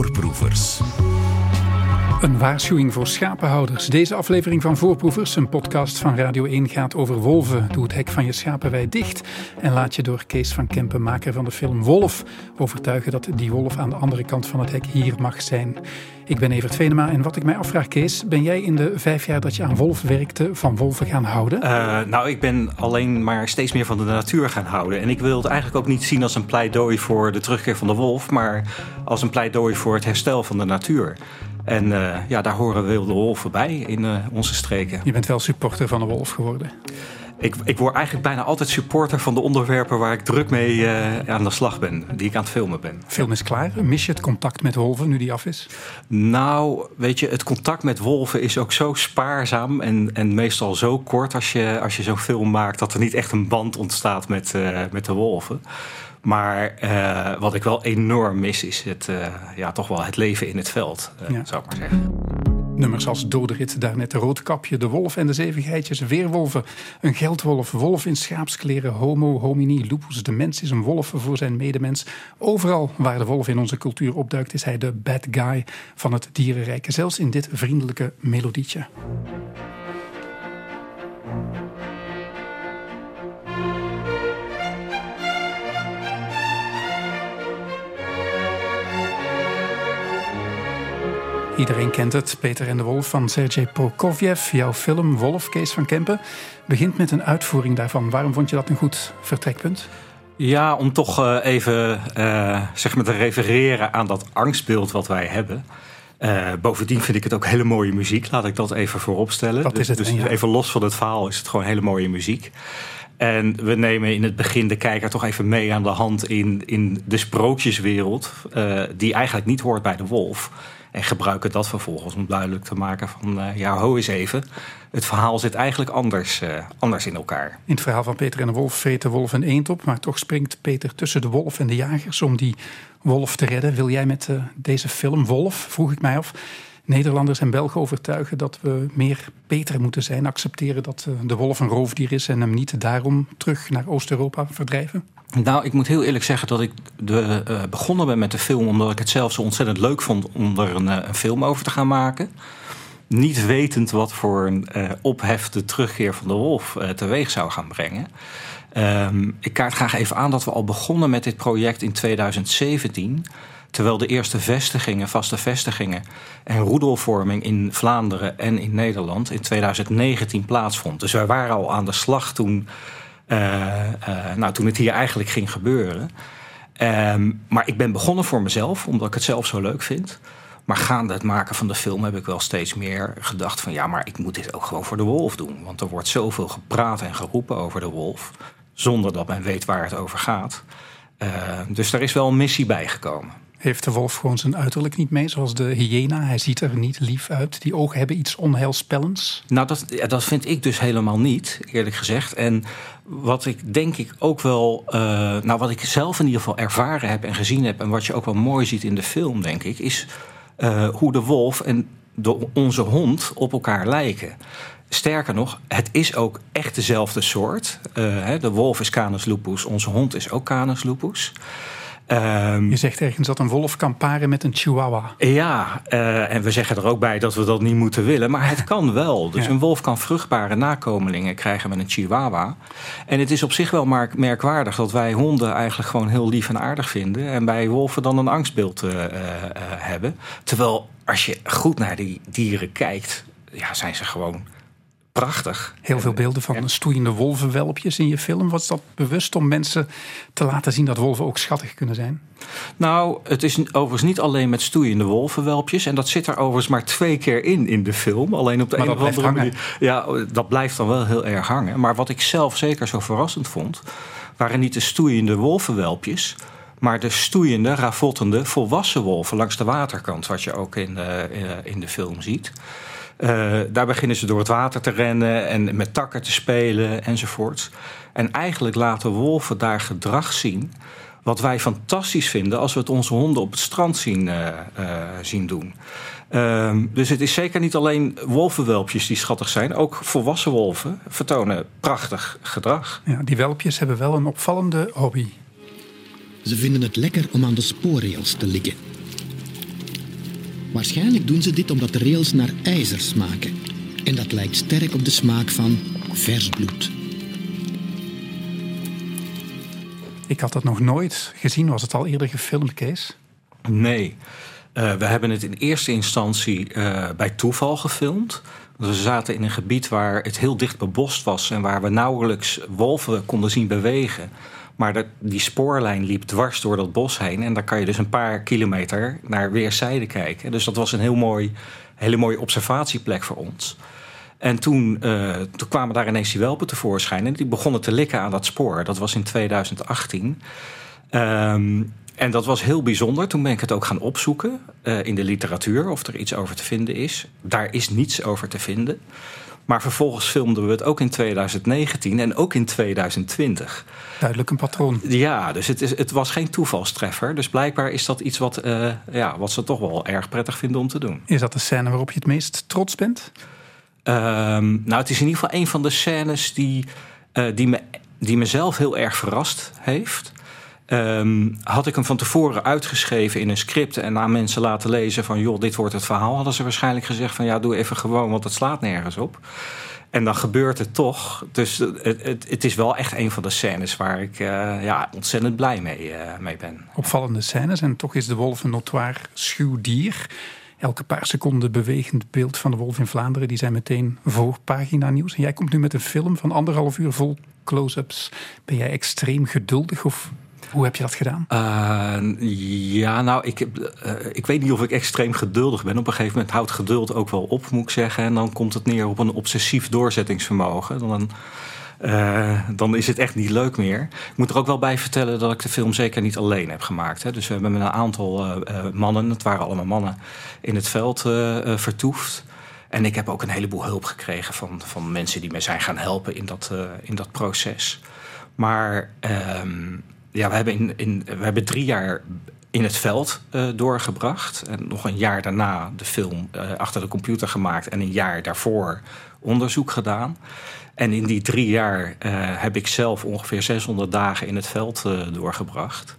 Voorproevers. Een waarschuwing voor schapenhouders. Deze aflevering van Voorproevers, een podcast van Radio 1, gaat over wolven. Doe het hek van je schapenwei dicht en laat je door Kees van Kempen, maker van de film Wolf, overtuigen dat die wolf aan de andere kant van het hek hier mag zijn. Ik ben Evert Venema en wat ik mij afvraag, Kees, ben jij in de vijf jaar dat je aan wolf werkte van wolven gaan houden? Uh, nou, ik ben alleen maar steeds meer van de natuur gaan houden. En ik wil het eigenlijk ook niet zien als een pleidooi voor de terugkeer van de wolf, maar als een pleidooi voor het herstel van de natuur. En uh, ja, daar horen wilde wolven bij in uh, onze streken. Je bent wel supporter van de wolf geworden. Ik, ik word eigenlijk bijna altijd supporter van de onderwerpen waar ik druk mee uh, aan de slag ben, die ik aan het filmen ben. Film is klaar. Mis je het contact met wolven nu die af is? Nou, weet je, het contact met wolven is ook zo spaarzaam en, en meestal zo kort als je, als je zo'n film maakt dat er niet echt een band ontstaat met, met de wolven. Maar uh, wat ik wel enorm mis is het, uh, ja, toch wel het leven in het veld, uh, ja. zou ik maar zeggen. Nummers als Doderit, daarnet de Roodkapje, De Wolf en de Zeven Geitjes, Weerwolven, een geldwolf, Wolf in schaapskleren, Homo, Homini, Lupus, de mens is een wolf voor zijn medemens. Overal waar de wolf in onze cultuur opduikt is hij de bad guy van het dierenrijk, zelfs in dit vriendelijke melodietje. Iedereen kent het. Peter en de Wolf van Sergej Prokofjev. Jouw film Wolf, Kees van Kempen, begint met een uitvoering daarvan. Waarom vond je dat een goed vertrekpunt? Ja, om toch uh, even uh, zeg maar te refereren aan dat angstbeeld wat wij hebben. Uh, bovendien vind ik het ook hele mooie muziek. Laat ik dat even vooropstellen. Wat is het dus dan, ja? even los van het verhaal is het gewoon hele mooie muziek. En we nemen in het begin de kijker toch even mee aan de hand in, in de sprookjeswereld. Uh, die eigenlijk niet hoort bij de wolf. En gebruiken dat vervolgens om duidelijk te maken van... Uh, ja, ho eens even. Het verhaal zit eigenlijk anders, uh, anders in elkaar. In het verhaal van Peter en de wolf vreet de wolf een eend op... maar toch springt Peter tussen de wolf en de jagers om die wolf te redden. Wil jij met deze film Wolf, vroeg ik mij af... Nederlanders en Belgen overtuigen dat we meer beter moeten zijn. Accepteren dat de wolf een roofdier is en hem niet daarom terug naar Oost-Europa verdrijven? Nou, ik moet heel eerlijk zeggen dat ik de, uh, begonnen ben met de film... omdat ik het zelf zo ontzettend leuk vond om er een, een film over te gaan maken. Niet wetend wat voor een uh, ophef de terugkeer van de wolf teweeg zou gaan brengen. Um, ik kaart graag even aan dat we al begonnen met dit project in 2017... terwijl de eerste vestigingen, vaste vestigingen... en roedelvorming in Vlaanderen en in Nederland in 2019 plaatsvond. Dus wij waren al aan de slag toen... Uh, uh, nou, toen het hier eigenlijk ging gebeuren. Um, maar ik ben begonnen voor mezelf, omdat ik het zelf zo leuk vind. Maar gaande het maken van de film heb ik wel steeds meer gedacht van... ja, maar ik moet dit ook gewoon voor de wolf doen. Want er wordt zoveel gepraat en geroepen over de wolf... zonder dat men weet waar het over gaat. Uh, dus daar is wel een missie bijgekomen. Heeft de wolf gewoon zijn uiterlijk niet mee, zoals de hyena? Hij ziet er niet lief uit. Die ogen hebben iets onheilspellends. Nou, dat, dat vind ik dus helemaal niet, eerlijk gezegd. En wat ik denk ik ook wel... Uh, nou, wat ik zelf in ieder geval ervaren heb en gezien heb... en wat je ook wel mooi ziet in de film, denk ik... is uh, hoe de wolf en de, onze hond op elkaar lijken. Sterker nog, het is ook echt dezelfde soort. Hè, de wolf is Canis lupus, onze hond is ook Canis lupus. Um, je zegt ergens dat een wolf kan paren met een chihuahua. Ja, uh, en we zeggen er ook bij dat we dat niet moeten willen. Maar het kan wel. Dus ja. een wolf kan vruchtbare nakomelingen krijgen met een chihuahua. En het is op zich wel merkwaardig dat wij honden eigenlijk gewoon heel lief en aardig vinden. En bij wolven dan een angstbeeld uh, uh, hebben. Terwijl als je goed naar die dieren kijkt, ja, zijn ze gewoon prachtig. Heel veel beelden van stoeiende wolvenwelpjes in je film. Was dat bewust om mensen te laten zien dat wolven ook schattig kunnen zijn? Nou, het is overigens niet alleen met stoeiende wolvenwelpjes. En dat zit er overigens maar twee keer in in de film. Alleen op de maar een of andere hangen. manier. Ja, dat blijft dan wel heel erg hangen. Maar wat ik zelf zeker zo verrassend vond, waren niet de stoeiende wolvenwelpjes. Maar de stoeiende, ravottende, volwassen wolven langs de waterkant, wat je ook in de, in de film ziet. Uh, daar beginnen ze door het water te rennen en met takken te spelen enzovoort. En eigenlijk laten wolven daar gedrag zien. Wat wij fantastisch vinden als we het onze honden op het strand zien, uh, uh, zien doen. Uh, dus het is zeker niet alleen wolvenwelpjes die schattig zijn. Ook volwassen wolven vertonen prachtig gedrag. Ja, die welpjes hebben wel een opvallende hobby. Ze vinden het lekker om aan de spoorrails te liggen. Waarschijnlijk doen ze dit omdat de rails naar ijzer smaken. En dat lijkt sterk op de smaak van vers bloed. Ik had dat nog nooit gezien. Was het al eerder gefilmd, Kees? Nee. Uh, we hebben het in eerste instantie uh, bij toeval gefilmd. We zaten in een gebied waar het heel dicht bebost was en waar we nauwelijks wolven konden zien bewegen. Maar die spoorlijn liep dwars door dat bos heen. En daar kan je dus een paar kilometer naar weerszijden kijken. Dus dat was een heel mooi, hele mooie observatieplek voor ons. En toen, uh, toen kwamen daar ineens die welpen tevoorschijn. En die begonnen te likken aan dat spoor. Dat was in 2018. Um, en dat was heel bijzonder. Toen ben ik het ook gaan opzoeken uh, in de literatuur of er iets over te vinden is. Daar is niets over te vinden. Maar vervolgens filmden we het ook in 2019 en ook in 2020. Duidelijk een patroon. Ja, dus het, is, het was geen toevalstreffer. Dus blijkbaar is dat iets wat, uh, ja, wat ze toch wel erg prettig vinden om te doen. Is dat de scène waarop je het meest trots bent? Um, nou, het is in ieder geval een van de scènes die, uh, die, me, die mezelf heel erg verrast heeft. Um, had ik hem van tevoren uitgeschreven in een script en aan mensen laten lezen van joh, dit wordt het verhaal, hadden ze waarschijnlijk gezegd van ja, doe even gewoon, want het slaat nergens op. En dan gebeurt het toch. Dus het, het, het is wel echt een van de scènes waar ik uh, ja, ontzettend blij mee, uh, mee ben. Opvallende scènes en toch is de wolf een notoir schuw dier. Elke paar seconden bewegend beeld van de wolf in Vlaanderen, die zijn meteen voorpagina nieuws. En jij komt nu met een film van anderhalf uur vol close-ups. Ben jij extreem geduldig of hoe heb je dat gedaan? Uh, ja, nou, ik, uh, ik weet niet of ik extreem geduldig ben. Op een gegeven moment houdt geduld ook wel op, moet ik zeggen. En dan komt het neer op een obsessief doorzettingsvermogen. Dan, dan is het echt niet leuk meer. Ik moet er ook wel bij vertellen dat ik de film zeker niet alleen heb gemaakt. Hè. Dus we hebben met een aantal mannen, het waren allemaal mannen, in het veld vertoefd. En ik heb ook een heleboel hulp gekregen van, van mensen die me zijn gaan helpen in dat, in dat proces. Maar ehm, ja, we hebben, in, in, we hebben drie jaar in het veld uh, doorgebracht. En nog een jaar daarna de film uh, achter de computer gemaakt. En een jaar daarvoor onderzoek gedaan. En in die drie jaar uh, heb ik zelf ongeveer 600 dagen in het veld doorgebracht.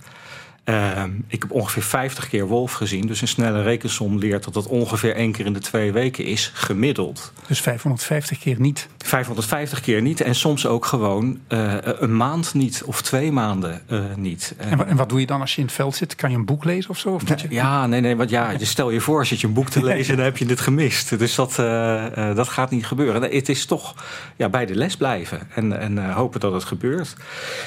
Ik heb ongeveer 50 keer wolf gezien. Dus een snelle rekensom leert dat dat ongeveer één keer in de twee weken is, gemiddeld. Dus 550 keer niet? 550 keer niet. En soms ook gewoon uh, een maand niet of twee maanden uh, niet. En, en, wat doe je dan als je in het veld zit? Kan je een boek lezen of zo? Of je... Ja, nee, nee. Want ja, je stel je voor, als je een boek te lezen, dan heb je het gemist. Dus dat, uh, dat gaat niet gebeuren. Het is toch ja, bij de les blijven en, en hopen dat het gebeurt.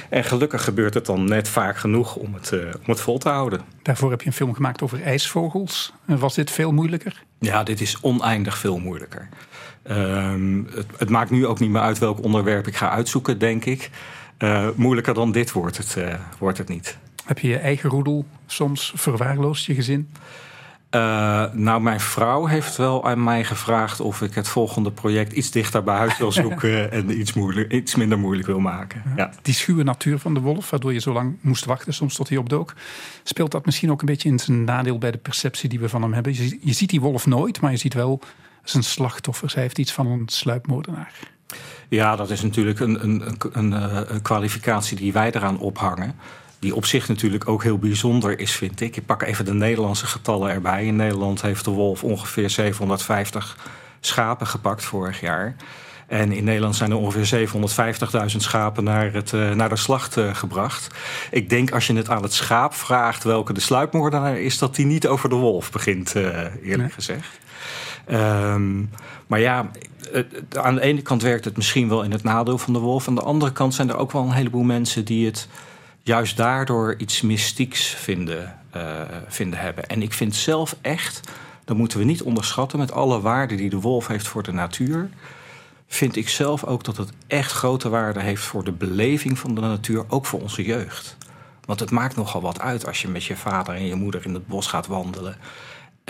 En gelukkig gebeurt het dan net vaak genoeg om het om het vol te houden. Daarvoor heb je een film gemaakt over ijsvogels. Was dit veel moeilijker? Ja, dit is oneindig veel moeilijker. Um, het, het, maakt nu ook niet meer uit welk onderwerp ik ga uitzoeken, denk ik. Uh, moeilijker dan dit wordt het, uh, wordt het niet. Heb je je eigen roedel soms verwaarloosd, je gezin? Uh, nou, mijn vrouw heeft wel aan mij gevraagd of ik het volgende project iets dichter bij huis wil zoeken en iets, moeilijk, iets minder moeilijk wil maken. Ja. Die schuwe natuur van de wolf, waardoor je zo lang moest wachten, soms tot hij opdook, speelt dat misschien ook een beetje in zijn nadeel bij de perceptie die we van hem hebben? Je, je ziet die wolf nooit, maar je ziet wel zijn slachtoffers. Hij heeft iets van een sluipmoordenaar. Ja, dat is natuurlijk een, een, een, een kwalificatie die wij eraan ophangen die op zich natuurlijk ook heel bijzonder is, vind ik. Ik pak even de Nederlandse getallen erbij. In Nederland heeft de wolf ongeveer 750 schapen gepakt vorig jaar. En in Nederland zijn er ongeveer 750.000 schapen naar, het, uh, naar de slacht uh, gebracht. Ik denk als je het aan het schaap vraagt welke de sluipmoordenaar is, dat die niet over de wolf begint, eerlijk nee. gezegd. Um, maar ja, aan de ene kant werkt het misschien wel in het nadeel van de wolf. Aan de andere kant zijn er ook wel een heleboel mensen die het juist daardoor iets mystieks vinden, uh, vinden hebben. En ik vind zelf echt, dat moeten we niet onderschatten met alle waarden die de wolf heeft voor de natuur. Vind ik zelf ook dat het echt grote waarde heeft voor de beleving van de natuur, ook voor onze jeugd. Want het maakt nogal wat uit als je met je vader en je moeder in het bos gaat wandelen.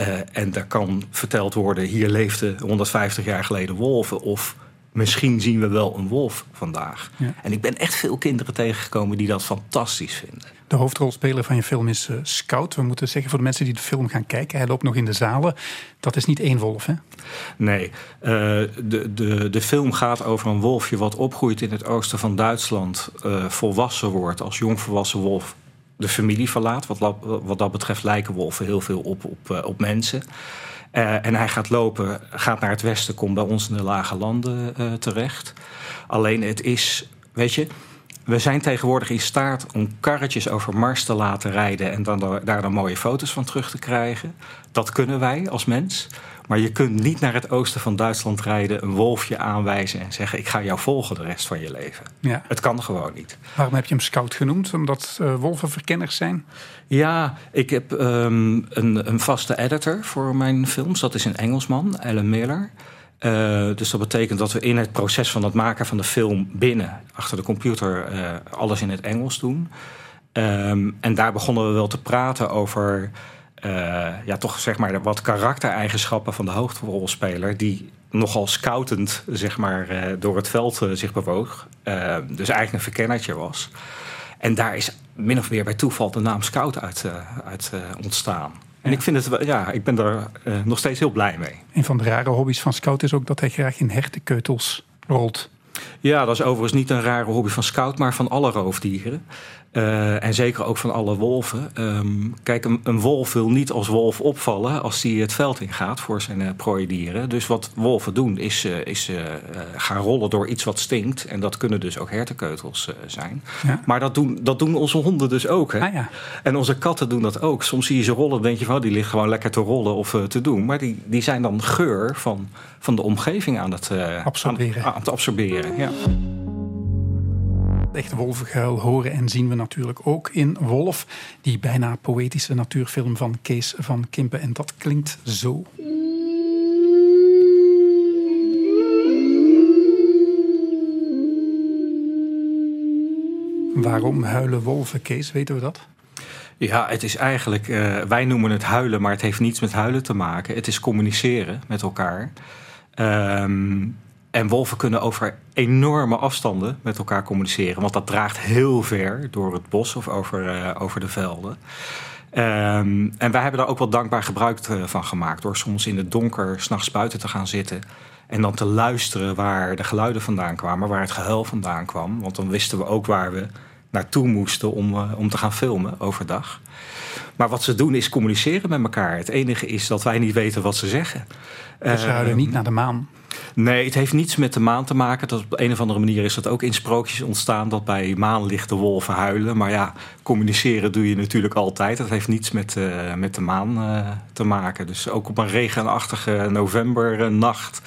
Uh, en daar kan verteld worden: hier leefden 150 jaar geleden wolven. Of misschien zien we wel een wolf vandaag. Ja. En ik ben echt veel kinderen tegengekomen die dat fantastisch vinden. De hoofdrolspeler van je film is uh, Scout. We moeten zeggen voor de mensen die de film gaan kijken, hij loopt nog in de zalen. Dat is niet één wolf, hè? Nee, uh, de, de, de film gaat over een wolfje wat opgroeit in het oosten van Duitsland, uh, volwassen wordt als jongvolwassen wolf de familie verlaat. Wat, wat dat betreft lijken wolven heel veel op, op, op mensen. en hij gaat lopen, gaat naar het westen, komt bij ons in de lage landen terecht. Alleen het is, weet je, we zijn tegenwoordig in staat om karretjes over Mars te laten rijden en dan daar dan mooie foto's van terug te krijgen. Dat kunnen wij als mens. Maar je kunt niet naar het oosten van Duitsland rijden, een wolfje aanwijzen en zeggen: Ik ga jou volgen de rest van je leven. Ja. Het kan gewoon niet. Waarom heb je hem scout genoemd? Omdat uh, wolven verkenners zijn? Ja, ik heb um, een, een vaste editor voor mijn films. Dat is een Engelsman, Alan Miller. Uh, dus dat betekent dat we in het proces van het maken van de film binnen, achter de computer, uh, alles in het Engels doen. Um, en daar begonnen we wel te praten over uh, ja, toch zeg maar wat karaktereigenschappen van de hoofdrolspeler, die nogal scoutend zeg maar, door het veld zich bewoog. dus eigenlijk een verkennertje was. En daar is min of meer bij toeval de naam Scout uit, uit ontstaan. En ik, vind het, ja, ik ben uh, nog steeds heel blij mee. Een van de rare hobby's van Scout is ook dat hij graag in hertenkeutels rolt. Ja, dat is overigens niet een rare hobby van Scout, maar van alle roofdieren. Uh, en zeker ook van alle wolven. Um, kijk, een, een, wolf wil niet als wolf opvallen als hij het veld ingaat voor zijn uh, prooidieren. Dus wat wolven doen is, uh, is gaan rollen door iets wat stinkt. En dat kunnen dus ook hertenkeutels zijn. Ja. Maar dat doen, dat doen onze honden dus ook. Hè? Ah, ja. En onze katten doen dat ook. Soms zie je ze rollen, denk je van, oh, die ligt gewoon lekker te rollen of te doen. Maar die, die zijn dan geur van, van de omgeving aan het absorberen. Aan, aan het absorberen ja echte wolvengehuil horen en zien we natuurlijk ook in Wolf, die bijna poëtische natuurfilm van Kees van Kimpen. En dat klinkt zo. Waarom huilen wolven, Kees? Weten we dat? Ja, het is eigenlijk, uh, wij noemen het huilen, maar het heeft niets met huilen te maken. Het is communiceren met elkaar. Um, en wolven kunnen over enorme afstanden met elkaar communiceren. Want dat draagt heel ver door het bos of over, uh, over de velden. Um, en wij hebben daar ook wel dankbaar gebruik eh, van gemaakt. Door soms in het donker s'nachts buiten te gaan zitten. En dan te luisteren waar de geluiden vandaan kwamen. Waar het gehuil vandaan kwam. Want dan wisten we ook waar we naartoe moesten om, uh, om te gaan filmen overdag. Maar wat ze doen is communiceren met elkaar. Het enige is dat wij niet weten wat ze zeggen. Dus ze houden niet naar de maan. Nee, het heeft niets met de maan te maken. Dat op een of andere manier is dat ook in sprookjes ontstaan... dat bij maanlichte wolven huilen. Maar ja, communiceren doe je natuurlijk altijd. Dat heeft niets met, uh, met de maan uh, te maken. Dus ook op een regenachtige novembernacht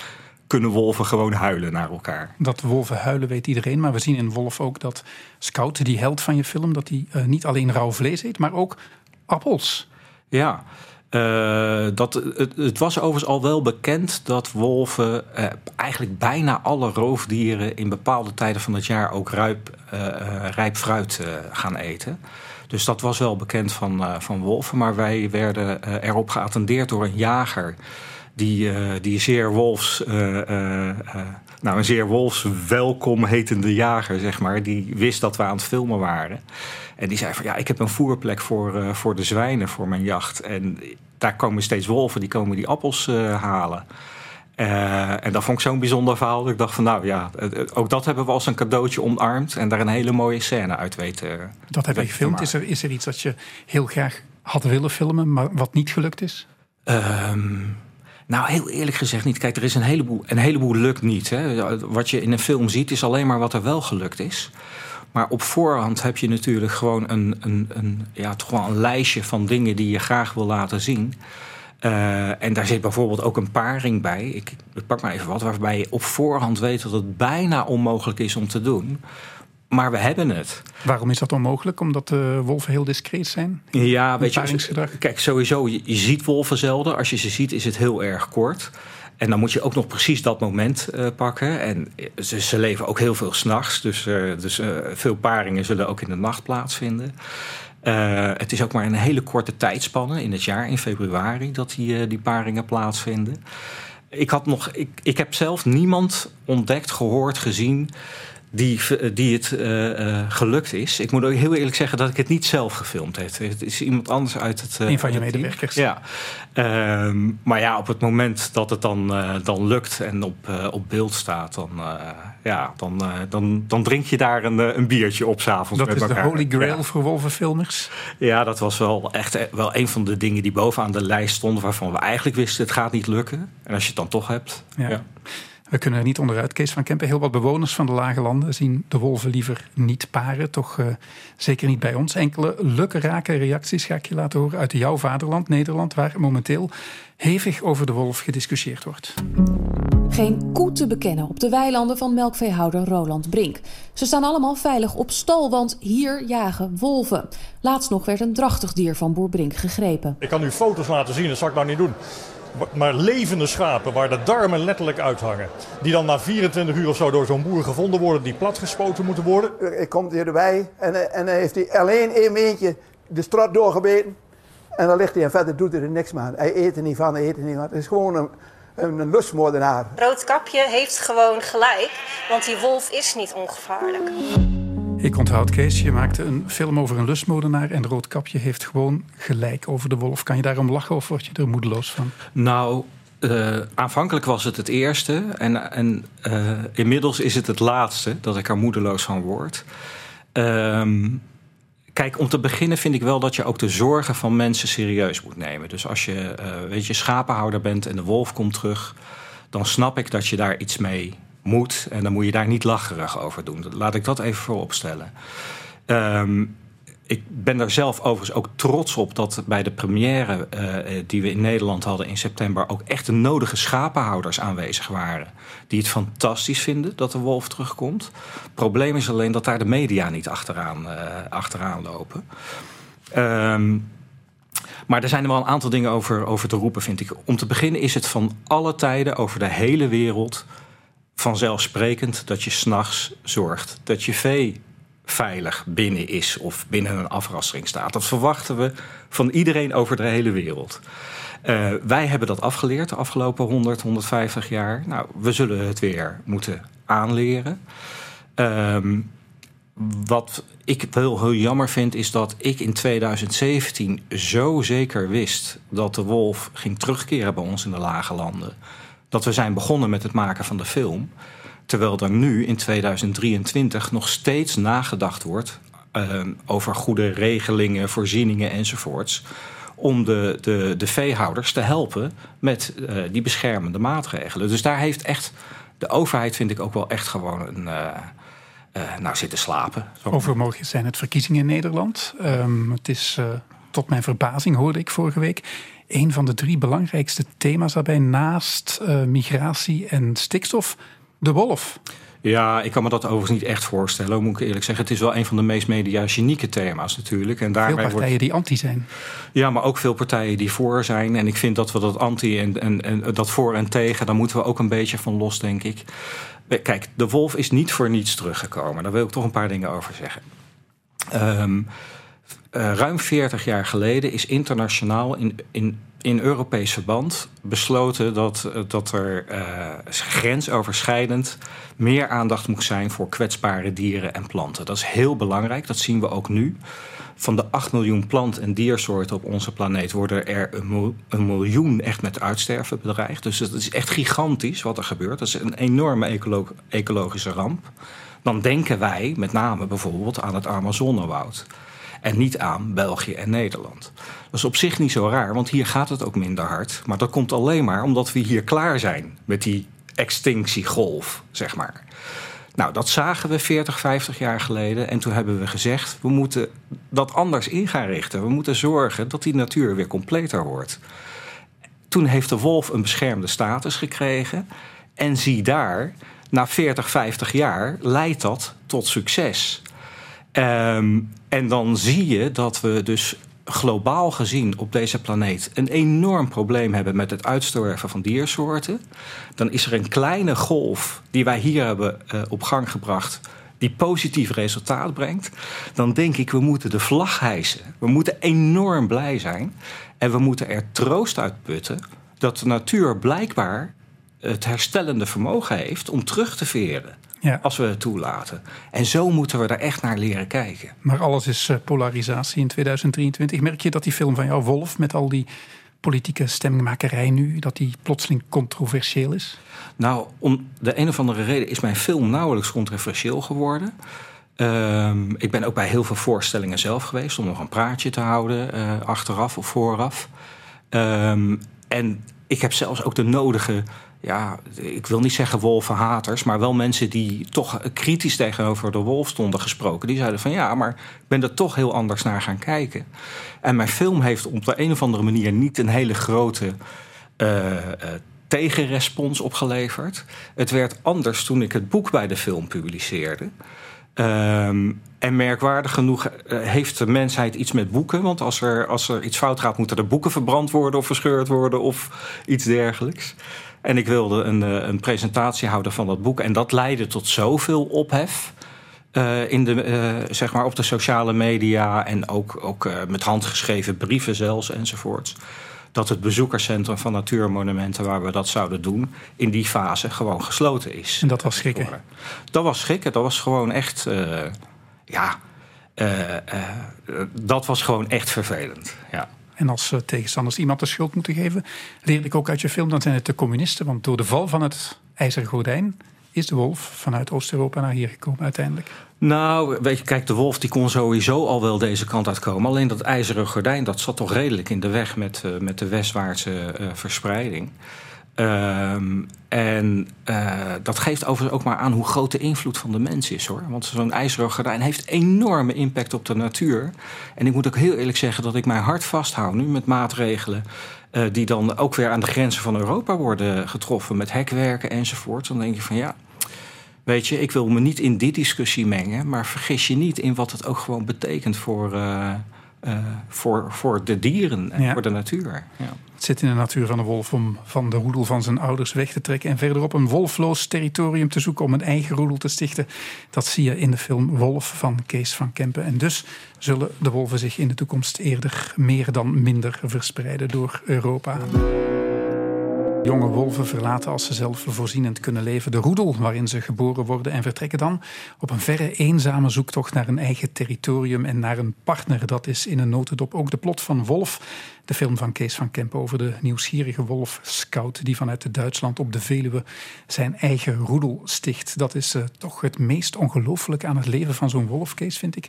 kunnen wolven gewoon huilen naar elkaar. Dat wolven huilen weet iedereen, maar we zien in Wolf ook dat Scout, die held van je film, dat hij uh, niet alleen rauw vlees eet, maar ook appels. Ja, uh, dat, het, het, was overigens al wel bekend dat wolven uh, eigenlijk bijna alle roofdieren in bepaalde tijden van het jaar ook rijp, uh, rijp fruit gaan eten. Dus dat was wel bekend van, van wolven. Maar wij werden erop geattendeerd door een jager die, die zeer wolfs. nou, een zeer wolfswelkom hetende jager, zeg maar. Die wist dat we aan het filmen waren. En die zei van ja, ik heb een voerplek voor, voor de zwijnen voor mijn jacht. En daar komen steeds wolven, die komen die appels halen. Uh, en dat vond ik zo'n bijzonder verhaal. Dat ik dacht van nou ja, ook dat hebben we als een cadeautje omarmd. En daar een hele mooie scène uit weten. Dat heb je gefilmd. Is er, is er iets dat je heel graag had willen filmen, maar wat niet gelukt is? Um, nou, heel eerlijk gezegd niet. Kijk, er is een heleboel, een heleboel lukt niet. Hè. Wat je in een film ziet, is alleen maar wat er wel gelukt is. Maar op voorhand heb je natuurlijk gewoon een, een, een, ja, toch wel een lijstje van dingen die je graag wil laten zien. Uh, en daar zit bijvoorbeeld ook een paring bij. Ik, ik, pak maar even wat, waarbij je op voorhand weet dat het bijna onmogelijk is om te doen. Maar we hebben het. Waarom is dat onmogelijk? Omdat de wolven heel discreet zijn? Ja, weet je. Kijk, sowieso, je, je ziet wolven zelden. Als je ze ziet, is het heel erg kort. En dan moet je ook nog precies dat moment uh, pakken. En ze, ze, leven ook heel veel s'nachts. Dus, uh, dus uh, veel paringen zullen ook in de nacht plaatsvinden. het is ook maar een hele korte tijdspanne in het jaar, in februari, dat die, die paringen plaatsvinden. Ik, had nog, ik, ik heb zelf niemand ontdekt, gehoord, gezien die, die het uh, gelukt is. Ik moet ook heel eerlijk zeggen dat ik het niet zelf gefilmd heb. Het is iemand anders uit het. Uh, een van je medewerkers. Ja. Uh, maar ja, op het moment dat het dan, dan lukt en op, op beeld staat, dan, ja, dan, dan, dan drink je daar een, een biertje op s'avonds. Dat is de holy grail voor wolvenfilmers. Ja, dat was wel echt wel een van de dingen die bovenaan de lijst stonden, waarvan we eigenlijk wisten het gaat niet lukken. En als je het dan toch hebt. ja. We kunnen er niet onderuit, Kees van Kempen. Heel wat bewoners van de lage landen zien de wolven liever niet paren. Toch uh, zeker niet bij ons. Enkele lukrake reacties ga ik je laten horen uit jouw vaderland, Nederland, waar momenteel hevig over de wolf gediscussieerd wordt. Geen koe te bekennen op de weilanden van melkveehouder Roland Brink. Ze staan allemaal veilig op stal, want hier jagen wolven. Laatst nog werd een drachtig dier van boer Brink gegrepen. Ik kan u foto's laten zien, dat zal ik nou niet doen maar levende schapen waar de darmen letterlijk uithangen. Die dan na 24 uur of zo door zo'n boer gevonden worden die platgespoten moeten worden. Ik komt hier erbij en, en dan heeft hij alleen één eentje de straat doorgebeten. En dan ligt hij en verder doet hij er niks meer aan. Hij eet er niet van, hij eet er niet van. Het is gewoon een, een, een lustmoordenaar. Roodkapje heeft gewoon gelijk, want die wolf is niet ongevaarlijk. Ik onthoud Kees, je maakte een film over een lustmodenaar en Roodkapje heeft gewoon gelijk over de wolf. Kan je daarom lachen of word je er moedeloos van? Nou, uh, aanvankelijk was het het eerste en, en uh, inmiddels is het het laatste dat ik er moedeloos van word. Uh, kijk, om te beginnen vind ik wel dat je ook de zorgen van mensen serieus moet nemen. Dus als je, uh, weet je, schapenhouder bent en de wolf komt terug, dan snap ik dat je daar iets mee moet. En dan moet je daar niet lacherig over doen. Laat ik dat even voorop stellen. Um, ik ben daar zelf overigens ook trots op dat bij de première uh, die we in Nederland hadden in september ook echt de nodige schapenhouders aanwezig waren. Die het fantastisch vinden dat de wolf terugkomt. Het probleem is alleen dat daar de media niet achteraan, uh, achteraan lopen. Um, maar er zijn er wel een aantal dingen over, over te roepen, vind ik. Om te beginnen is het van alle tijden over de hele wereld vanzelfsprekend dat je s'nachts zorgt dat je vee veilig binnen is of binnen een afrastering staat. Dat verwachten we van iedereen over de hele wereld. Uh, wij hebben dat afgeleerd de afgelopen 100, 150 jaar. Nou, we zullen het weer moeten aanleren. Um, wat ik wel heel jammer vind, is dat ik in 2017 zo zeker wist dat de wolf ging terugkeren bij ons in de lage landen dat we zijn begonnen met het maken van de film. Terwijl er nu in 2023 nog steeds nagedacht wordt uh, over goede regelingen, voorzieningen enzovoorts. Om de, de, de veehouders te helpen met uh, die beschermende maatregelen. Dus daar heeft echt de overheid, vind ik ook wel echt gewoon een. Uh, nou, zitten slapen. Overmorgen zijn het verkiezingen in Nederland. Um, het is tot mijn verbazing, hoorde ik vorige week een van de drie belangrijkste thema's daarbij naast uh, migratie en stikstof, de wolf. Ja, ik kan me dat overigens niet echt voorstellen, moet ik eerlijk zeggen. Het is wel een van de meest mediagenieke thema's natuurlijk. En veel partijen wordt... die anti zijn. Ja, maar ook veel partijen die voor zijn. En ik vind dat we dat anti en, en, en dat voor en tegen, daar moeten we ook een beetje van los, denk ik. Kijk, de wolf is niet voor niets teruggekomen. Daar wil ik toch een paar dingen over zeggen. Um, uh, ruim 40 jaar geleden is internationaal in, in, in Europees verband besloten dat, uh, dat er uh, grensoverschrijdend meer aandacht moet zijn voor kwetsbare dieren en planten. Dat is heel belangrijk, dat zien we ook nu. Van de 8 miljoen plant- en diersoorten op onze planeet worden er een, miljoen echt met uitsterven bedreigd. Dus het is echt gigantisch wat er gebeurt. Dat is een enorme ecolo ecologische ramp. Dan denken wij met name bijvoorbeeld aan het Amazonewoud en niet aan België en Nederland. Dat is op zich niet zo raar, want hier gaat het ook minder hard. Maar dat komt alleen maar omdat we hier klaar zijn met die extinctiegolf, zeg maar. Nou, dat zagen we 40, 50 jaar geleden. En toen hebben we gezegd, we moeten dat anders in gaan richten. We moeten zorgen dat die natuur weer completer wordt. Toen heeft de wolf een beschermde status gekregen. En zie daar, na 40, 50 jaar leidt dat tot succes. Um, en dan zie je dat we dus globaal gezien op deze planeet een enorm probleem hebben met het uitsterven van diersoorten. Dan is er een kleine golf die wij hier hebben uh, op gang gebracht. Die positief resultaat brengt, dan denk ik we moeten de vlag hijsen. We moeten enorm blij zijn en we moeten er troost uit putten dat de natuur blijkbaar het herstellende vermogen heeft om terug te veren. Ja. Als we het toelaten. En zo moeten we er echt naar leren kijken. Maar alles is eh, polarisatie in 2023. Merk je dat die film van jou, Wolf, met al die politieke stemmingmakerij nu, dat die plotseling controversieel is? Nou, om de een of andere reden is mijn film nauwelijks controversieel geworden. Ehm, ik ben ook bij heel veel voorstellingen zelf geweest om nog een praatje te houden, uh, achteraf of vooraf. Ehm, en ik heb zelfs ook de nodige, ja, ik wil niet zeggen wolvenhaters, maar wel mensen die toch kritisch tegenover de wolf stonden gesproken. Die zeiden van ja, maar ik ben er toch heel anders naar gaan kijken. En mijn film heeft op de een of andere manier niet een hele grote. Uh, tegenrespons opgeleverd. Het werd anders toen ik het boek bij de film publiceerde. Ehm, en merkwaardig genoeg eh, heeft de mensheid iets met boeken. Want als er, als er iets fout gaat, moeten er boeken verbrand worden of verscheurd worden of iets dergelijks. En ik wilde een, eh, een presentatie houden van dat boek. En dat leidde tot zoveel ophef. Uh, in de, zeg maar op de sociale media en ook, ook met handgeschreven brieven zelfs enzovoorts dat het bezoekerscentrum van Natuurmonumenten, waar we dat zouden doen, in die fase gewoon gesloten is. En dat was schrikken? Dat was schrikken. Dat was gewoon echt. Uh, ja. Uh, dat was gewoon echt vervelend. Ja. En als tegenstanders iemand de schuld moeten geven, leerde ik ook uit je film, dan zijn het de communisten. Want door de val van het ijzeren gordijn is de wolf vanuit Oost-Europa naar hier gekomen uiteindelijk? Nou, weet je, kijk, de wolf die kon sowieso al wel deze kant uitkomen. Alleen dat ijzeren gordijn, dat zat toch redelijk in de weg met, uh, met de westwaartse uh, verspreiding. Um, en uh, dat geeft overigens ook maar aan hoe groot de invloed van de mens is hoor. Want zo'n ijzeren gordijn heeft enorme impact op de natuur. En ik moet ook heel eerlijk zeggen dat ik mijn hart vasthoud nu met maatregelen. Die dan ook weer aan de grenzen van Europa worden getroffen met hekwerken enzovoort. Dan denk je van ja, Weet je, ik wil me niet in die discussie mengen, maar vergis je niet in wat het ook gewoon betekent voor, uh, uh, voor, voor de dieren en ja. voor de natuur. Ja. Het zit in de natuur van de wolf om van de roedel van zijn ouders weg te trekken en verderop een wolfloos territorium te zoeken om een eigen roedel te stichten. Dat zie je in de film Wolf van Kees van Kempen. En dus zullen de wolven zich in de toekomst eerder meer dan minder verspreiden door Europa. Jonge wolven verlaten als ze zelf voorzienend kunnen leven de roedel waarin ze geboren worden en vertrekken dan op een verre eenzame zoektocht naar een eigen territorium en naar een partner. Dat is in een notendop ook de plot van Wolf, de film van Kees van Kempen over de nieuwsgierige wolf Scout die vanuit Duitsland op de Veluwe zijn eigen roedel sticht. Dat is uh, toch het meest ongelooflijke aan het leven van zo'n wolf, Kees, vind ik.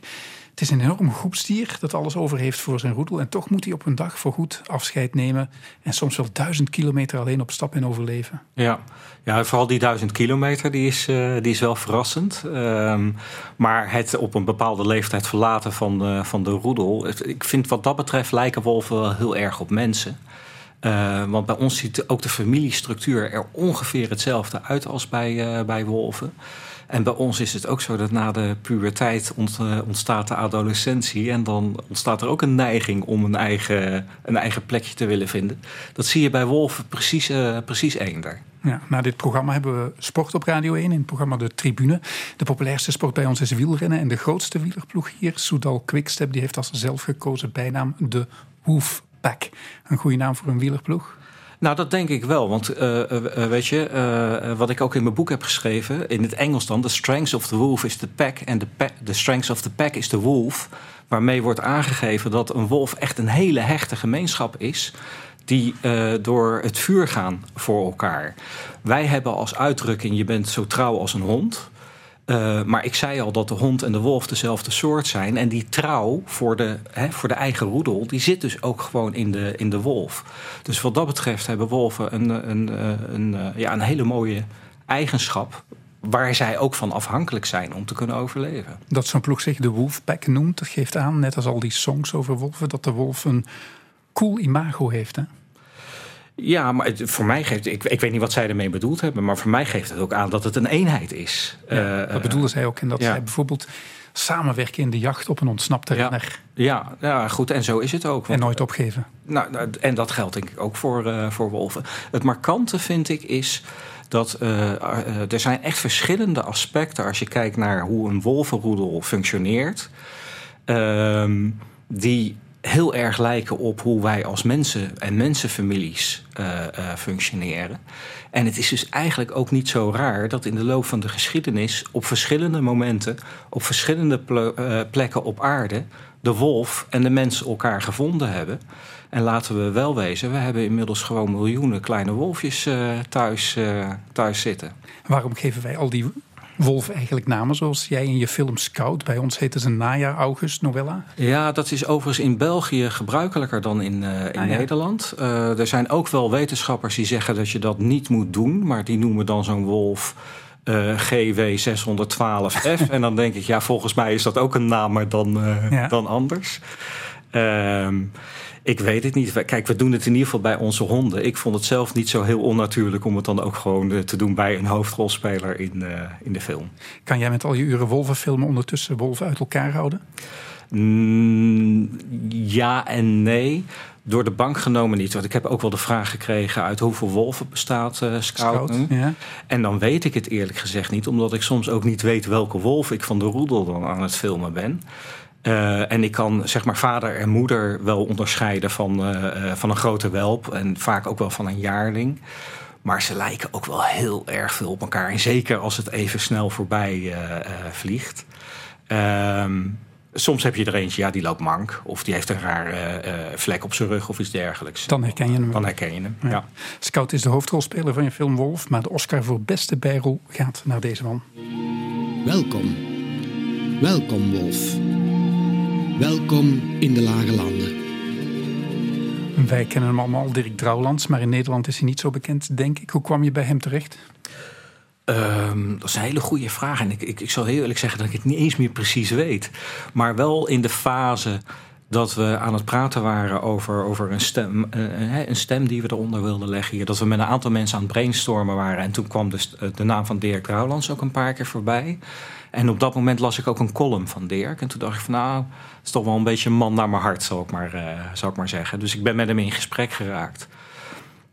Het is een enorm groepsdier dat alles over heeft voor zijn roedel. En toch moet hij op een dag voorgoed afscheid nemen. En soms wel duizend kilometer alleen op stap en overleven. Ja, ja vooral die duizend kilometer die is, uh, die is wel verrassend. Um, maar het op een bepaalde leeftijd verlaten van, van de roedel. Ik vind wat dat betreft lijken wolven wel heel erg op mensen. Uh, want bij ons ziet ook de familiestructuur er ongeveer hetzelfde uit als bij, bij wolven. En bij ons is het ook zo dat na de puberteit eh, ontstaat de adolescentie. En dan ontstaat er ook een neiging om een eigen, een eigen plekje te willen vinden. Dat zie je bij wolven precies, uh, precies eender. Ja, na dit programma hebben we sport op Radio 1 in het programma De Tribune. De populairste sport bij ons is wielrennen. En de grootste wielerploeg hier, Soudal Quickstep, die heeft als zelfgekozen bijnaam de Wolfpack. Een goede naam voor een wielerploeg? Nou, dat denk ik wel. Want uh, uh, weet je, wat ik ook in mijn boek heb geschreven, in het Engels dan, the strength of the wolf is the pack and the, pack, the strength of the pack is the wolf. Waarmee wordt aangegeven dat een wolf echt een hele hechte gemeenschap is die door het vuur gaan voor elkaar. Wij hebben als uitdrukking: je bent zo trouw als een hond. Uh, maar ik zei al dat de hond en de wolf dezelfde soort zijn. En die trouw voor de, hè, voor de eigen roedel, die zit dus ook gewoon in de, in de wolf. Dus wat dat betreft hebben wolven een, een, een, een eh, ja, een hele mooie eigenschap waar zij ook van afhankelijk zijn om te kunnen overleven. Dat zo'n ploeg zich de Wolfpack noemt, dat geeft aan, net als al die songs over wolven, dat de wolf een cool imago heeft. Hè? Ja, maar het, voor mij geeft ik, ik weet niet wat zij ermee bedoeld hebben, maar voor mij geeft het ook aan dat het een eenheid is. Ja, dat bedoelen zij ook. En dat ja. zij bijvoorbeeld samenwerken in de jacht op een ontsnapte ja. renner. Ja, ja, goed. En zo is het ook. Want, en nooit opgeven. Nou, en dat geldt denk ik ook voor, uh, voor wolven. Het markante vind ik is dat uh, uh, er zijn echt verschillende aspecten als je kijkt naar hoe een wolvenroedel functioneert. die heel erg lijken op hoe wij als mensen en mensenfamilies uh, functioneren. En het is dus eigenlijk ook niet zo raar dat in de loop van de geschiedenis op verschillende momenten, op verschillende plekken op aarde, de wolf en de mens elkaar gevonden hebben. En laten we wel wezen, we hebben inmiddels gewoon miljoenen kleine wolfjes thuis, thuis zitten. Waarom geven wij al die wolf eigenlijk namen, zoals jij in je film Scout. Bij ons heet het een najaar August novella. Ja, dat is overigens in België gebruikelijker dan in, uh, in ah, Nederland. Uh, er zijn ook wel wetenschappers die zeggen dat je dat niet moet doen, maar die noemen dan zo'n wolf. Uh, GW612F. en dan denk ik, ja, volgens mij is dat ook een naam, maar dan, ja. dan anders. Ehm ik weet het niet. Kijk, we doen het in ieder geval bij onze honden. Ik vond het zelf niet zo heel onnatuurlijk om het dan ook gewoon eh, te doen bij een hoofdrolspeler in, uh, in de film. Kan jij met al je uren wolven filmen ondertussen wolven uit elkaar houden? Mm, ja en nee. Door de bank genomen niet. Want ik heb ook wel de vraag gekregen uit hoeveel wolven bestaat uh, Scouten. Scout, ja. En dan weet ik het eerlijk gezegd niet. Omdat ik soms ook niet weet welke wolf ik van de roedel dan aan het filmen ben. Uh, en ik kan zeg maar vader en moeder wel onderscheiden van, uh, van een grote welp en vaak ook wel van een jaarling. Maar ze lijken ook wel heel erg veel op elkaar. En zeker als het even snel voorbij uh, vliegt. Ehm, soms heb je er eentje, ja, die loopt mank. Of die heeft een raar vlek op zijn rug of iets dergelijks. Dan herken je hem. Dan herken je hem, ja. ja. Scout is de hoofdrolspeler van je film Wolf. Maar de Oscar voor beste bijrol gaat naar deze man. Welkom. Welkom, Wolf. Welkom in de Lage Landen. Wij kennen hem allemaal, Dirk Drouwlands, maar in Nederland is hij niet zo bekend, denk ik. Hoe kwam je bij hem terecht? Um, dat is een hele goede vraag. En ik, ik, ik zal heel eerlijk zeggen dat ik het niet eens meer precies weet. Maar wel in de fase dat we aan het praten waren over, over een, stem, uh, een stem die we eronder wilden leggen hier. Dat we met een aantal mensen aan het brainstormen waren. En toen kwam dus de naam van Dirk Drouwlands ook een paar keer voorbij. En op dat moment las ik ook een column van Dirk. En toen dacht ik van nou, het is toch wel een beetje een man naar mijn hart, zal ik maar, uh, ik maar zeggen. Dus ik ben met hem in gesprek geraakt.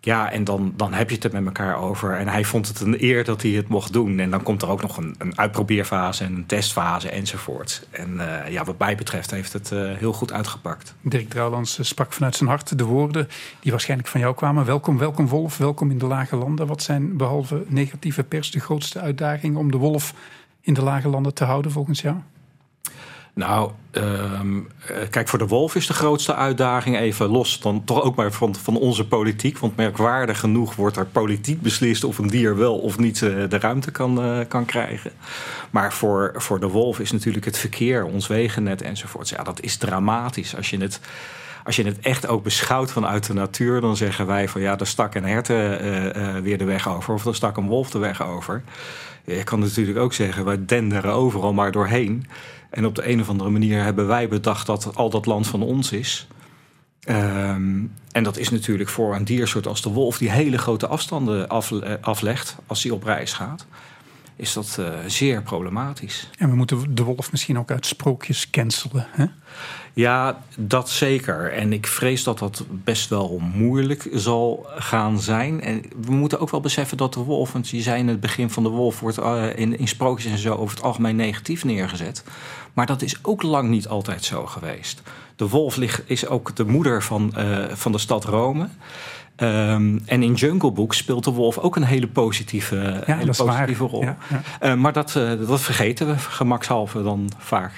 Ja, en dan, dan heb je het er met elkaar over. En hij vond het een eer dat hij het mocht doen. En dan komt er ook nog een, een uitprobeerfase en een testfase enzovoort. En uh, ja, wat mij betreft heeft het uh, heel goed uitgepakt. Dirk Trouwlands sprak vanuit zijn hart de woorden die waarschijnlijk van jou kwamen. Welkom, welkom Wolf, welkom in de lage landen. Wat zijn behalve negatieve pers de grootste uitdagingen om de wolf in de lage landen te houden volgens jou? Nou, um, kijk, voor de wolf is de grootste uitdaging even los dan toch ook maar van, van onze politiek. Want merkwaardig genoeg wordt er politiek beslist of een dier wel of niet uh, de ruimte kan, uh, kan krijgen. Maar voor, voor de wolf is natuurlijk het verkeer, ons wegennet enzovoort. Ja, dat is dramatisch. Als je het als je het echt ook beschouwt vanuit de natuur, dan zeggen wij van ja, er stak een herten weer de weg over of er stak een wolf de weg over. Je kan natuurlijk ook zeggen, wij denderen overal maar doorheen. En op de een of andere manier hebben wij bedacht dat al dat land van ons is. Um, en dat is natuurlijk voor een diersoort als de wolf, die hele grote afstanden aflegt als hij op reis gaat is dat uh, zeer problematisch. En we moeten de wolf misschien ook uit sprookjes cancelen. Hè? Ja, dat zeker. En ik vrees dat dat best wel moeilijk zal gaan zijn. En we moeten ook wel beseffen dat de wolf, want je zei in het begin van de wolf, wordt uh, in, in sprookjes en zo over het algemeen negatief neergezet. Maar dat is ook lang niet altijd zo geweest. De wolf is ook de moeder van, uh, van de stad Rome. Um, en in Jungle Book speelt de wolf ook een hele positieve, ja, hele positieve rol. Ja, ja. Uh, maar dat, uh, dat vergeten we gemakshalve dan vaak.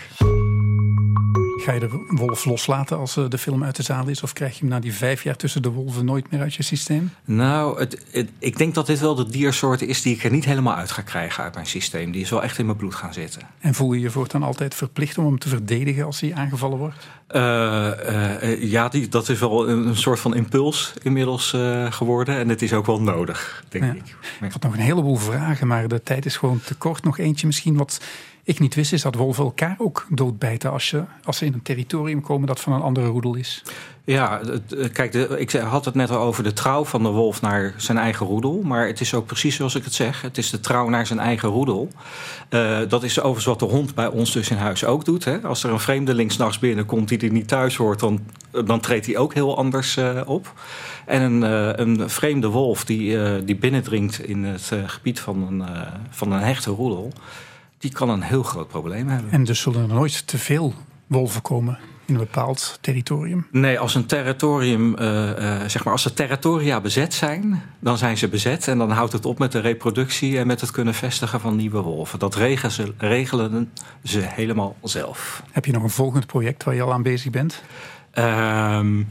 Ga je de wolf loslaten als eh, de film uit de zaal is? Of krijg je hem na die vijf jaar tussen de wolven nooit meer uit je systeem? Nou, het, het, ik denk dat dit wel de diersoort is die ik er niet helemaal uit ga krijgen uit mijn systeem. Die is wel echt in mijn bloed gaan zitten. En voel je je voortaan altijd verplicht om hem te verdedigen als hij aangevallen wordt? Uh, uh, ja, die, dat is wel een, een soort van impuls inmiddels uh, geworden. En het is ook wel nodig, denk ja. ik. Ik had nog een heleboel vragen, maar de tijd is gewoon te kort. Nog eentje misschien wat ik niet wist is dat wolven elkaar ook doodbijten als, je, als ze in een territorium komen dat van een andere roedel is. Ja, kijk, de, ik had het net al over de trouw van de wolf naar zijn eigen roedel. Maar het is ook precies zoals ik het zeg. Het is de trouw naar zijn eigen roedel. Uh, dat is overigens wat de hond bij ons dus in huis ook doet. Hè. Als er een vreemdeling s'nachts binnenkomt die er niet thuis hoort... dan, dan treedt hij ook heel anders op. En een, een vreemde wolf die, die binnendringt in het gebied van een, van een hechte roedel die kan een heel groot probleem hebben. En dus zullen er nooit te veel wolven komen? in een bepaald territorium? Nee, als een territorium, uh, zeg maar, als de territoria bezet zijn, dan zijn ze bezet. En dan houdt het op met de reproductie en met het kunnen vestigen van nieuwe wolven. Dat regelen ze, regelen ze helemaal zelf. Heb je nog een volgend project waar je al aan bezig bent? Ehm,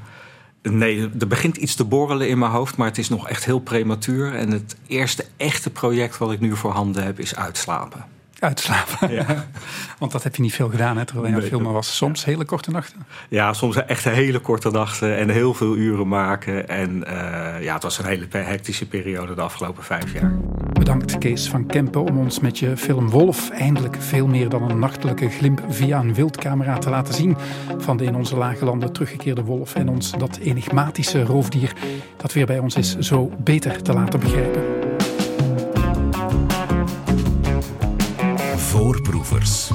nee, er begint iets te borrelen in mijn hoofd, maar het is nog echt heel prematuur. En het eerste echte project wat ik nu voor handen heb, is uitslapen. Uitslapen. Ja. Want dat heb je niet veel gedaan, hè, terwijl je aan het filmen was. Soms hele korte nachten. Ja, soms echt hele korte nachten en heel veel uren maken. En uh, ja, het was een hele hectische periode de afgelopen vijf jaar. Bedankt Kees van Kempen om ons met je film Wolf eindelijk veel meer dan een nachtelijke glimp via een wildcamera te laten zien van de in onze lage landen teruggekeerde wolf en ons dat enigmatische roofdier dat weer bij ons is zo beter te laten begrijpen. Voorproevers.